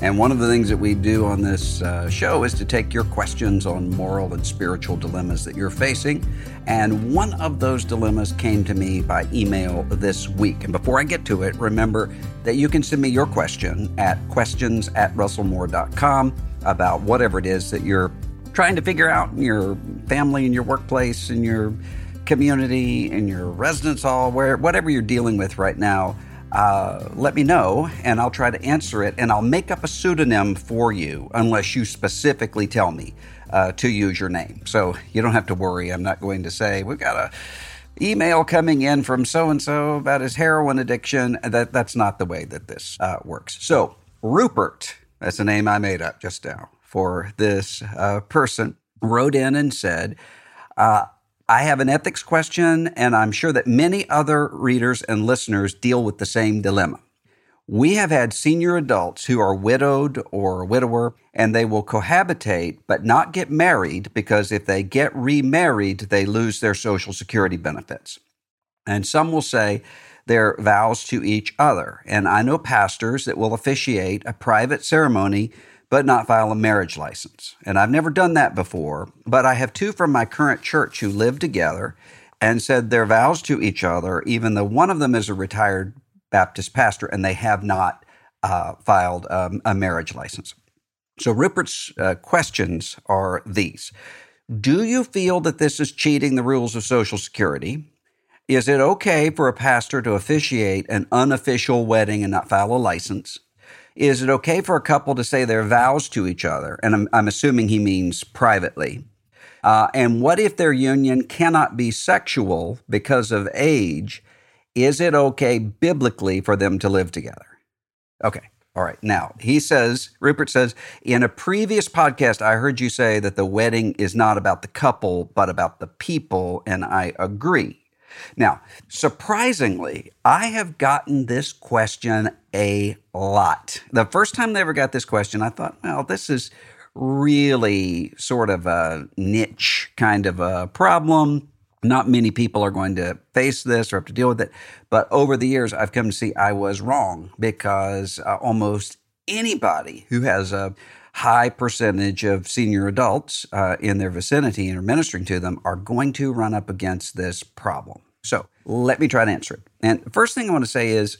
And one of the things that we do on this uh, show is to take your questions on moral and spiritual dilemmas that you're facing. And one of those dilemmas came to me by email this week. And before I get to it, remember that you can send me your question at questions at russellmoore.com about whatever it is that you're trying to figure out in your family, in your workplace, in your community, in your residence hall, where whatever you're dealing with right now uh, let me know and I'll try to answer it. And I'll make up a pseudonym for you unless you specifically tell me uh, to use your name. So you don't have to worry. I'm not going to say, we've got a email coming in from so and so about his heroin addiction. That, that's not the way that this uh, works. So, Rupert, that's a name I made up just now for this uh, person, wrote in and said, uh, I have an ethics question, and I'm sure that many other readers and listeners deal with the same dilemma. We have had senior adults who are widowed or widower, and they will cohabitate but not get married because if they get remarried, they lose their Social Security benefits. And some will say their vows to each other. And I know pastors that will officiate a private ceremony but not file a marriage license. And I've never done that before, but I have two from my current church who live together and said their vows to each other, even though one of them is a retired Baptist pastor and they have not uh, filed um, a marriage license. So Rupert's uh, questions are these Do you feel that this is cheating the rules of Social Security? Is it okay for a pastor to officiate an unofficial wedding and not file a license? Is it okay for a couple to say their vows to each other? And I'm, I'm assuming he means privately. Uh, and what if their union cannot be sexual because of age? Is it okay biblically for them to live together? Okay. All right. Now, he says, Rupert says, in a previous podcast, I heard you say that the wedding is not about the couple, but about the people. And I agree. Now, surprisingly, I have gotten this question a lot. The first time they ever got this question, I thought, well, this is really sort of a niche kind of a problem. Not many people are going to face this or have to deal with it. But over the years, I've come to see I was wrong because uh, almost anybody who has a high percentage of senior adults uh, in their vicinity and are ministering to them are going to run up against this problem. So let me try to answer it. And first thing I want to say is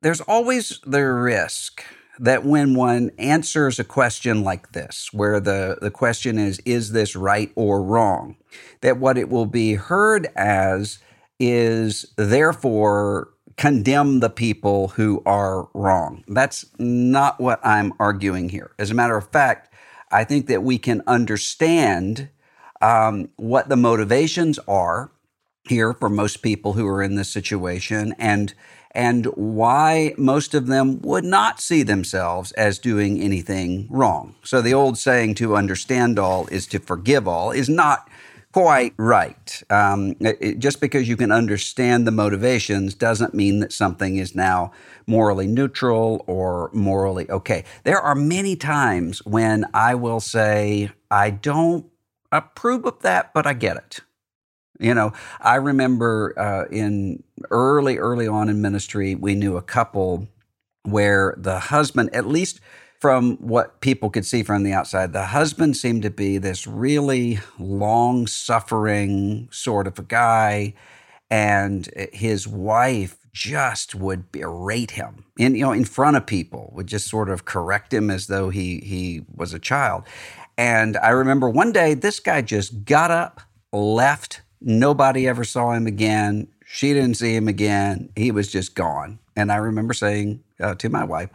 there's always the risk that when one answers a question like this, where the, the question is, is this right or wrong, that what it will be heard as is therefore condemn the people who are wrong. That's not what I'm arguing here. As a matter of fact, I think that we can understand um, what the motivations are here for most people who are in this situation and and why most of them would not see themselves as doing anything wrong. So the old saying to understand all is to forgive all is not quite right. Um, it, just because you can understand the motivations doesn't mean that something is now morally neutral or morally okay. There are many times when I will say, I don't approve of that, but I get it. You know, I remember uh, in early, early on in ministry, we knew a couple where the husband, at least from what people could see from the outside, the husband seemed to be this really long suffering sort of a guy. And his wife just would berate him in, you know, in front of people, would just sort of correct him as though he, he was a child. And I remember one day this guy just got up, left Nobody ever saw him again. She didn't see him again. He was just gone. And I remember saying uh, to my wife,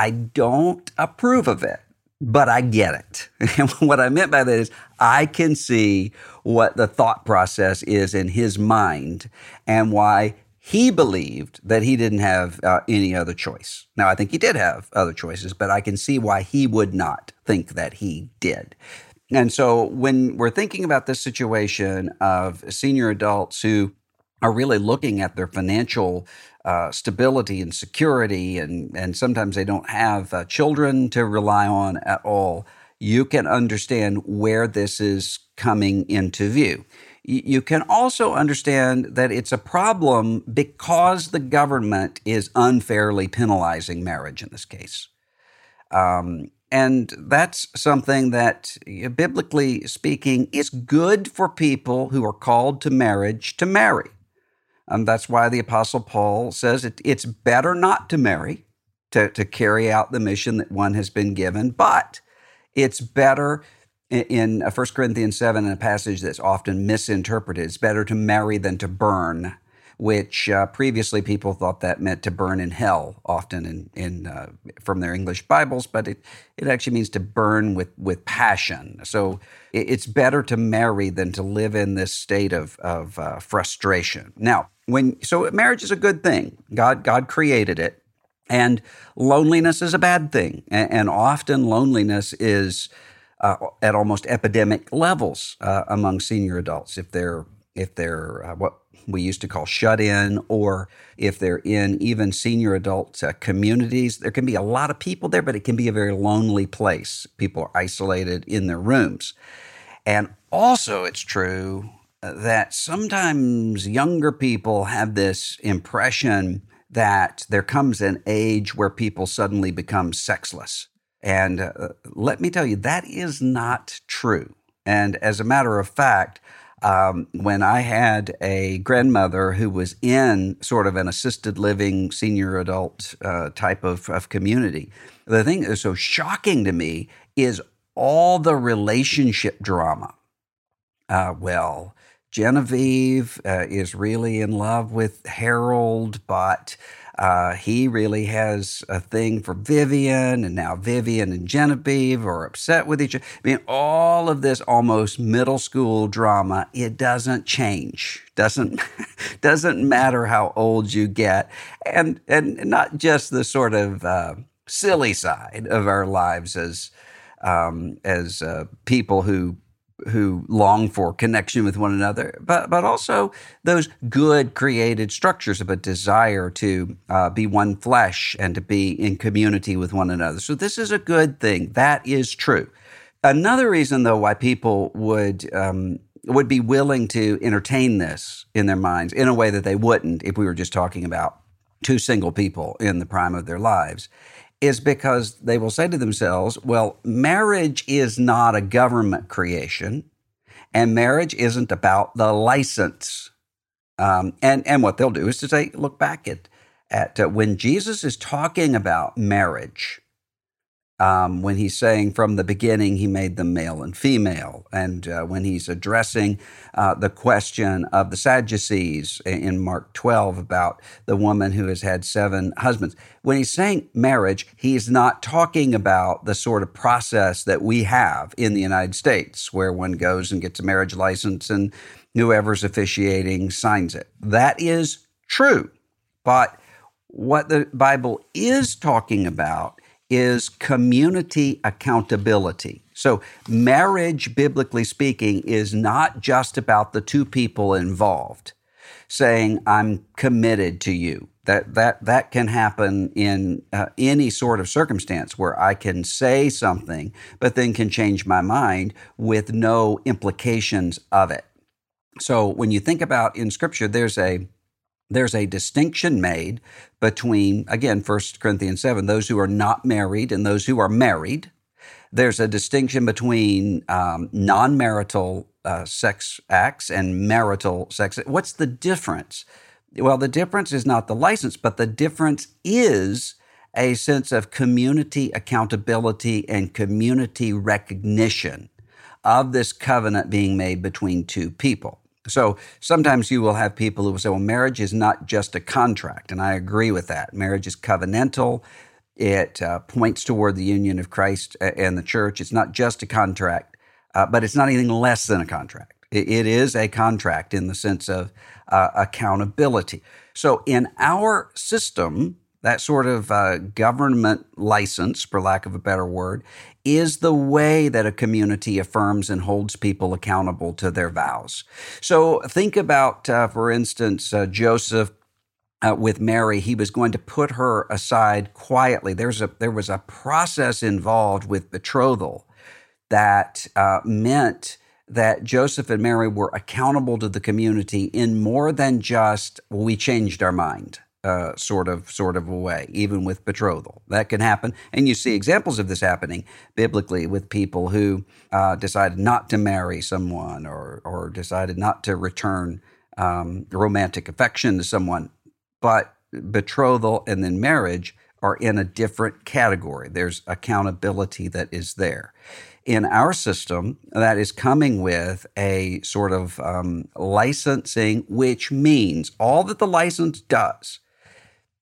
I don't approve of it, but I get it. And what I meant by that is I can see what the thought process is in his mind and why he believed that he didn't have uh, any other choice. Now, I think he did have other choices, but I can see why he would not think that he did. And so when we're thinking about this situation of senior adults who are really looking at their financial uh, stability and security, and, and sometimes they don't have uh, children to rely on at all, you can understand where this is coming into view. You can also understand that it's a problem because the government is unfairly penalizing marriage in this case. Um, and that's something that, biblically speaking, is good for people who are called to marriage to marry. And that's why the Apostle Paul says it, it's better not to marry, to, to carry out the mission that one has been given, but it's better in 1 uh, Corinthians 7, in a passage that's often misinterpreted, it's better to marry than to burn which uh, previously people thought that meant to burn in hell, often in, in uh, from their English Bibles, but it, it actually means to burn with, with passion. So it, it's better to marry than to live in this state of, of uh, frustration. Now, when so marriage is a good thing. God God created it, and loneliness is a bad thing, and, and often loneliness is uh, at almost epidemic levels uh, among senior adults if they're if they're uh, what we used to call shut in, or if they're in even senior adult uh, communities, there can be a lot of people there, but it can be a very lonely place. People are isolated in their rooms. And also, it's true that sometimes younger people have this impression that there comes an age where people suddenly become sexless. And uh, let me tell you, that is not true. And as a matter of fact, um, when I had a grandmother who was in sort of an assisted living senior adult uh, type of, of community. The thing that is so shocking to me is all the relationship drama. Uh, well, Genevieve uh, is really in love with Harold, but uh, he really has a thing for Vivian, and now Vivian and Genevieve are upset with each other. I mean, all of this almost middle school drama, it doesn't change. Doesn't doesn't matter how old you get, and and not just the sort of uh, silly side of our lives as um, as uh, people who who long for connection with one another, but but also those good created structures of a desire to uh, be one flesh and to be in community with one another. So this is a good thing. That is true. Another reason, though, why people would um, would be willing to entertain this in their minds in a way that they wouldn't if we were just talking about two single people in the prime of their lives is because they will say to themselves, well, marriage is not a government creation, and marriage isn't about the license. Um, and, and what they'll do is to say, look back at, at uh, when Jesus is talking about marriage, um, when he's saying from the beginning he made them male and female, and uh, when he's addressing uh, the question of the Sadducees in Mark 12 about the woman who has had seven husbands. When he's saying marriage, he's not talking about the sort of process that we have in the United States, where one goes and gets a marriage license and whoever's officiating signs it. That is true. But what the Bible is talking about is community accountability. So, marriage, biblically speaking, is not just about the two people involved saying, I'm committed to you. That, that, that can happen in uh, any sort of circumstance where I can say something, but then can change my mind with no implications of it. So, when you think about in Scripture, there's a there's a distinction made between, again, 1 Corinthians 7, those who are not married and those who are married. There's a distinction between um, non marital uh, sex acts and marital sex. What's the difference? Well, the difference is not the license, but the difference is a sense of community accountability and community recognition of this covenant being made between two people. So sometimes you will have people who will say, well, marriage is not just a contract. And I agree with that. Marriage is covenantal, it uh, points toward the union of Christ and the church. It's not just a contract, uh, but it's not anything less than a contract. it, it is a contract in the sense of uh, accountability. So in our system, that sort of uh, government license, for lack of a better word, is the way that a community affirms and holds people accountable to their vows. So think about, uh, for instance, uh, Joseph uh, with Mary, he was going to put her aside quietly. There's a there was a process involved with betrothal that uh, meant that Joseph and Mary were accountable to the community in more than just we changed our mind. Uh, sort of sort of a way, even with betrothal. That can happen, and you see examples of this happening biblically with people who uh, decided not to marry someone or or decided not to return um, romantic affection to someone but betrothal and then marriage are in a different category. There's accountability that is there. In our system, that is coming with a sort of um, licensing, which means all that the license does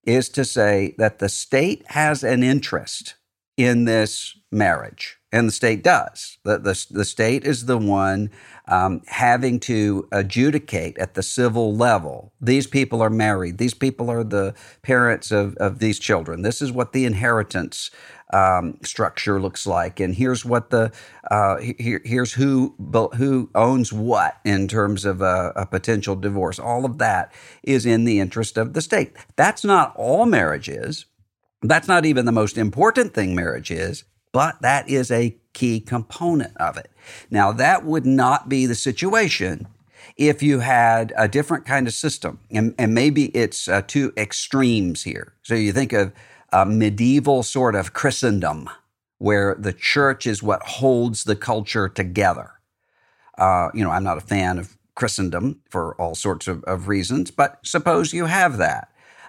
is to say that the state has an interest in this marriage. And the state does. The, the, the state is the one um, having to adjudicate at the civil level. These people are married. These people are the parents of, of these children. This is what the inheritance um, structure looks like, and here's what the uh, here, here's who who owns what in terms of a, a potential divorce. All of that is in the interest of the state. That's not all marriage is. That's not even the most important thing marriage is, but that is a key component of it. Now, that would not be the situation if you had a different kind of system. And, and maybe it's uh, two extremes here. So you think of a medieval sort of Christendom, where the church is what holds the culture together. Uh, you know, I'm not a fan of Christendom for all sorts of, of reasons, but suppose you have that.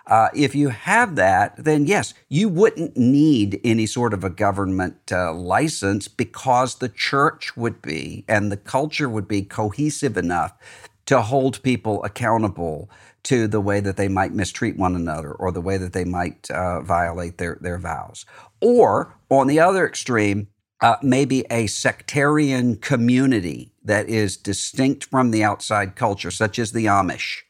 Uh, if you have that, then yes, you wouldn't need any sort of a government uh, license because the church would be and the culture would be cohesive enough to hold people accountable to the way that they might mistreat one another or the way that they might uh, violate their, their vows. Or on the other extreme, uh, maybe a sectarian community that is distinct from the outside culture, such as the Amish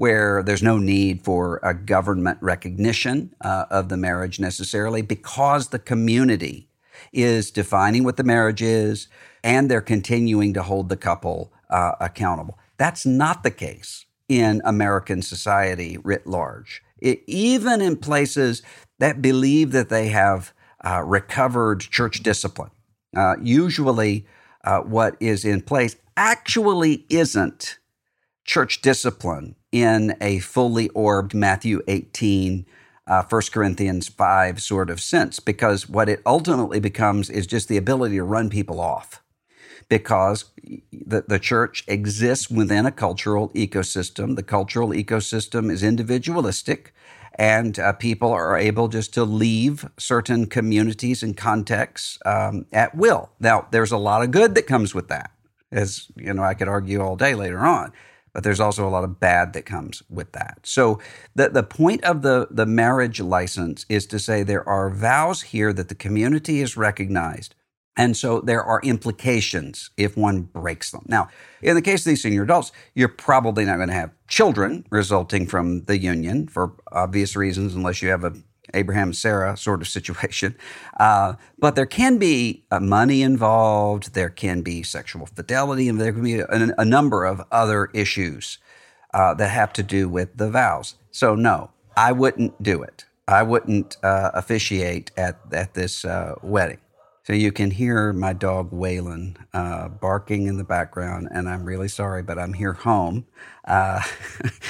where there's no need for a government recognition uh, of the marriage necessarily because the community is defining what the marriage is and they're continuing to hold the couple uh, accountable. That's not the case in American society writ large. It, even in places that believe that they have uh, recovered church discipline, uh, usually uh, what is in place actually isn't church discipline in a fully orbed Matthew 18, uh, 1 Corinthians 5 sort of sense, because what it ultimately becomes is just the ability to run people off. Because the, the church exists within a cultural ecosystem. The cultural ecosystem is individualistic, and uh, people are able just to leave certain communities and contexts um, at will. Now, there's a lot of good that comes with that, as you know, I could argue all day later on but there's also a lot of bad that comes with that. So the, the point of the, the marriage license is to say there are vows here that the community has recognized. And so there are implications if one breaks them. Now, in the case of these senior adults, you're probably not going to have children resulting from the union for obvious reasons, unless you have a Abraham and Sarah sort of situation. Uh, but there can be uh, money involved, there can be sexual fidelity, and there can be a, a number of other issues uh, that have to do with the vows. So, no, I wouldn't do it. I wouldn't uh, officiate at, at this uh, wedding. So you can hear my dog Waylon uh, barking in the background, and I'm really sorry, but I'm here home, uh,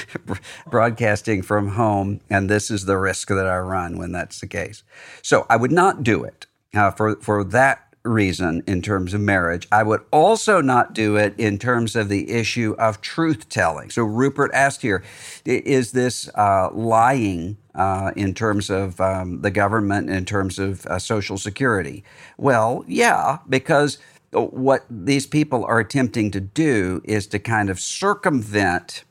broadcasting from home, and this is the risk that I run when that's the case. So I would not do it uh, for for that reason in terms of marriage. I would also not do it in terms of the issue of truth telling. So Rupert asked here, is this uh, lying uh, in terms of um, the government, in terms of uh, Social Security? Well, yeah, because what these people are attempting to do is to kind of circumvent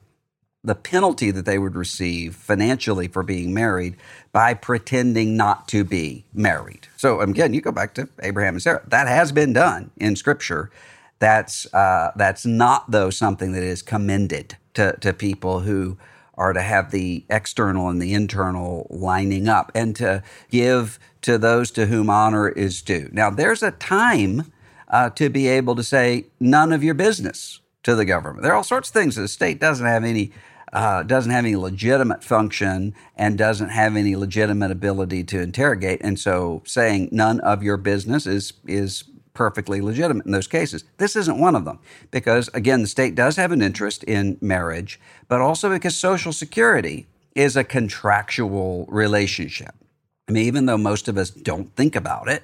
the penalty that they would receive financially for being married by pretending not to be married. So again, you go back to Abraham and Sarah. That has been done in Scripture. That's uh, that's not though something that is commended to, to people who are to have the external and the internal lining up and to give to those to whom honor is due. Now, there's a time uh, to be able to say none of your business to the government. There are all sorts of things that the state doesn't have any uh, doesn't have any legitimate function and doesn't have any legitimate ability to interrogate. And so saying none of your business is, is perfectly legitimate in those cases. This isn't one of them because, again, the state does have an interest in marriage, but also because Social Security is a contractual relationship. I mean, even though most of us don't think about it,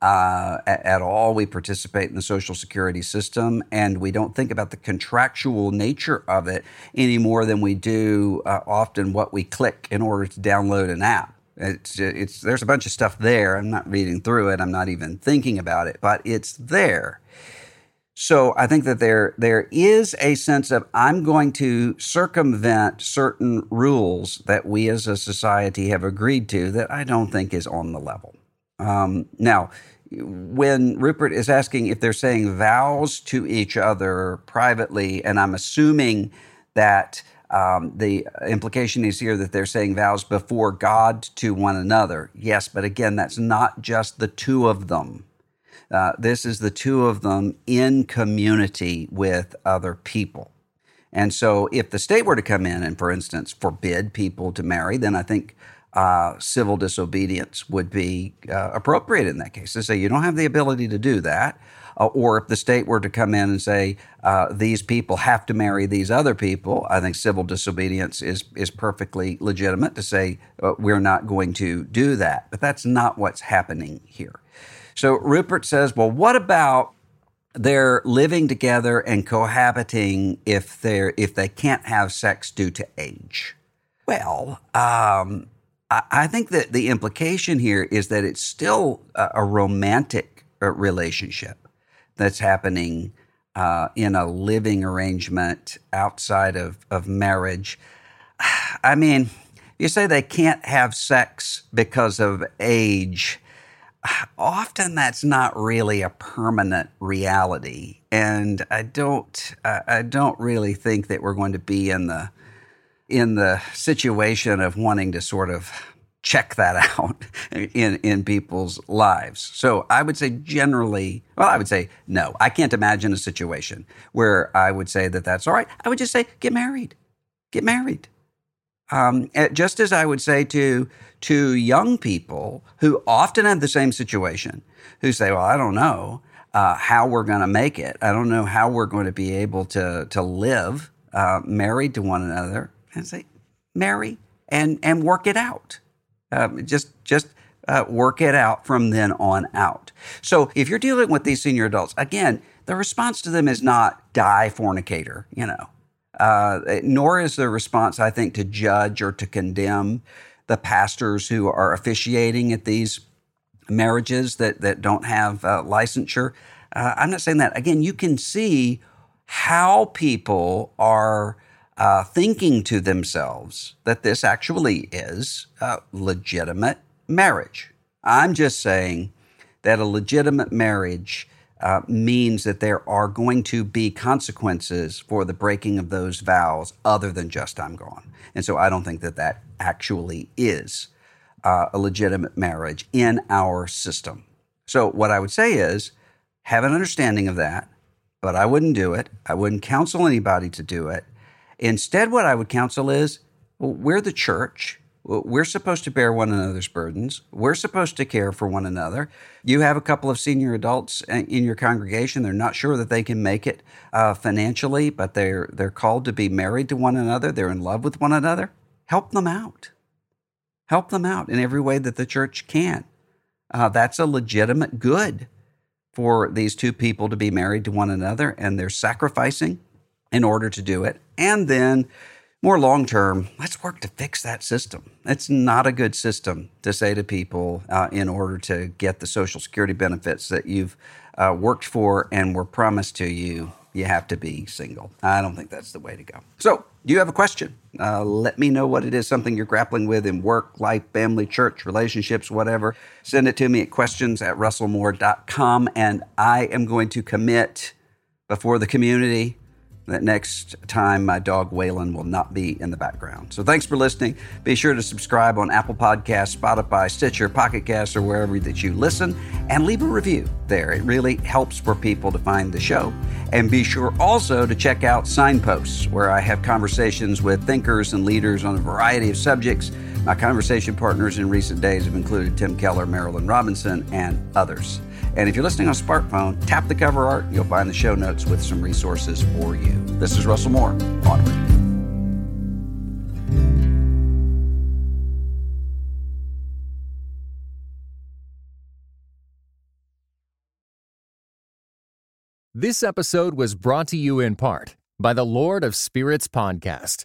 uh, at, all. We participate in the Social Security system, and we don't think about the contractual nature of it any more than we do uh, often what we click in order to download an app. It's, it's, there's a bunch of stuff there. I'm not reading through it. I'm not even thinking about it, but it's there. So I think that there there is a sense of I'm going to circumvent certain rules that we as a society have agreed to that I don't think is on the level. Um, now, when Rupert is asking if they're saying vows to each other privately, and I'm assuming that um, the implication is here that they're saying vows before God to one another. Yes, but again, that's not just the two of them. Uh, this is the two of them in community with other people. And so, if the state were to come in and, for instance, forbid people to marry, then I think uh, civil disobedience would be uh, appropriate in that case. To say you don't have the ability to do that, uh, or if the state were to come in and say uh, these people have to marry these other people, I think civil disobedience is is perfectly legitimate to say uh, we're not going to do that. But that's not what's happening here. So Rupert says, well, what about they're living together and cohabiting if they're if they can't have sex due to age? Well, um, I think that the implication here is that it's still a romantic uh, relationship that's happening uh, in a living arrangement outside of, of marriage. I mean, you say they can't have sex because of age. Often that's not really a permanent reality, and I don't. I don't really think that we're going to be in the in the situation of wanting to sort of check that out in, in people's lives. So I would say generally, well, I would say no. I can't imagine a situation where I would say that that's all right. I would just say get married, get married. Um, eh, just as I would say to to young people who often have the same situation, who say, "Well, I don't know uh, how we're going to make it. I don't know how we're going to be able to to live uh, married to one another." And say, marry and and work it out. Um, just just uh, work it out from then on out. So if you're dealing with these senior adults, again, the response to them is not die fornicator, you know. Uh, nor is the response, I think, to judge or to condemn the pastors who are officiating at these marriages that, that don't have uh, licensure. Uh, I'm not saying that. Again, you can see how people are uh, thinking to themselves that this actually is a legitimate marriage. I'm just saying that a legitimate marriage uh, means that there are going to be consequences for the breaking of those vows other than just I'm gone. And so I don't think that that actually is uh, a legitimate marriage in our system. So what I would say is have an understanding of that, but I wouldn't do it. I wouldn't counsel anybody to do it. Instead, what I would counsel is well, we're the church. We're supposed to bear one another's burdens. We're supposed to care for one another. You have a couple of senior adults in your congregation. They're not sure that they can make it uh, financially, but they're they're called to be married to one another. They're in love with one another. Help them out. Help them out in every way that the church can. Uh, that's a legitimate good for these two people to be married to one another, and they're sacrificing in order to do it. And then, more long term, let's work to fix that system. It's not a good system to say to people uh, in order to get the Social Security benefits that you've uh, worked for and were promised to you, you have to be single. I don't think that's the way to go. So, you have a question? Uh, let me know what it is, something you're grappling with in work, life, family, church, relationships, whatever. Send it to me at questions at russellmoore.com, and I am going to commit before the community that next time my dog Waylon will not be in the background. So thanks for listening. Be sure to subscribe on Apple Podcasts, Spotify, Stitcher, Pocket Casts, or wherever that you listen, and leave a review there. It really helps for people to find the show. And be sure also to check out Signposts, where I have conversations with thinkers and leaders on a variety of subjects. My conversation partners in recent days have included Tim Keller, Marilynne Robinson, and others. And if you're listening on smartphone, tap the cover art. You'll find the show notes with some resources for you. This is Russell Moore. Onward. This episode was brought to you in part by the Lord of Spirits podcast.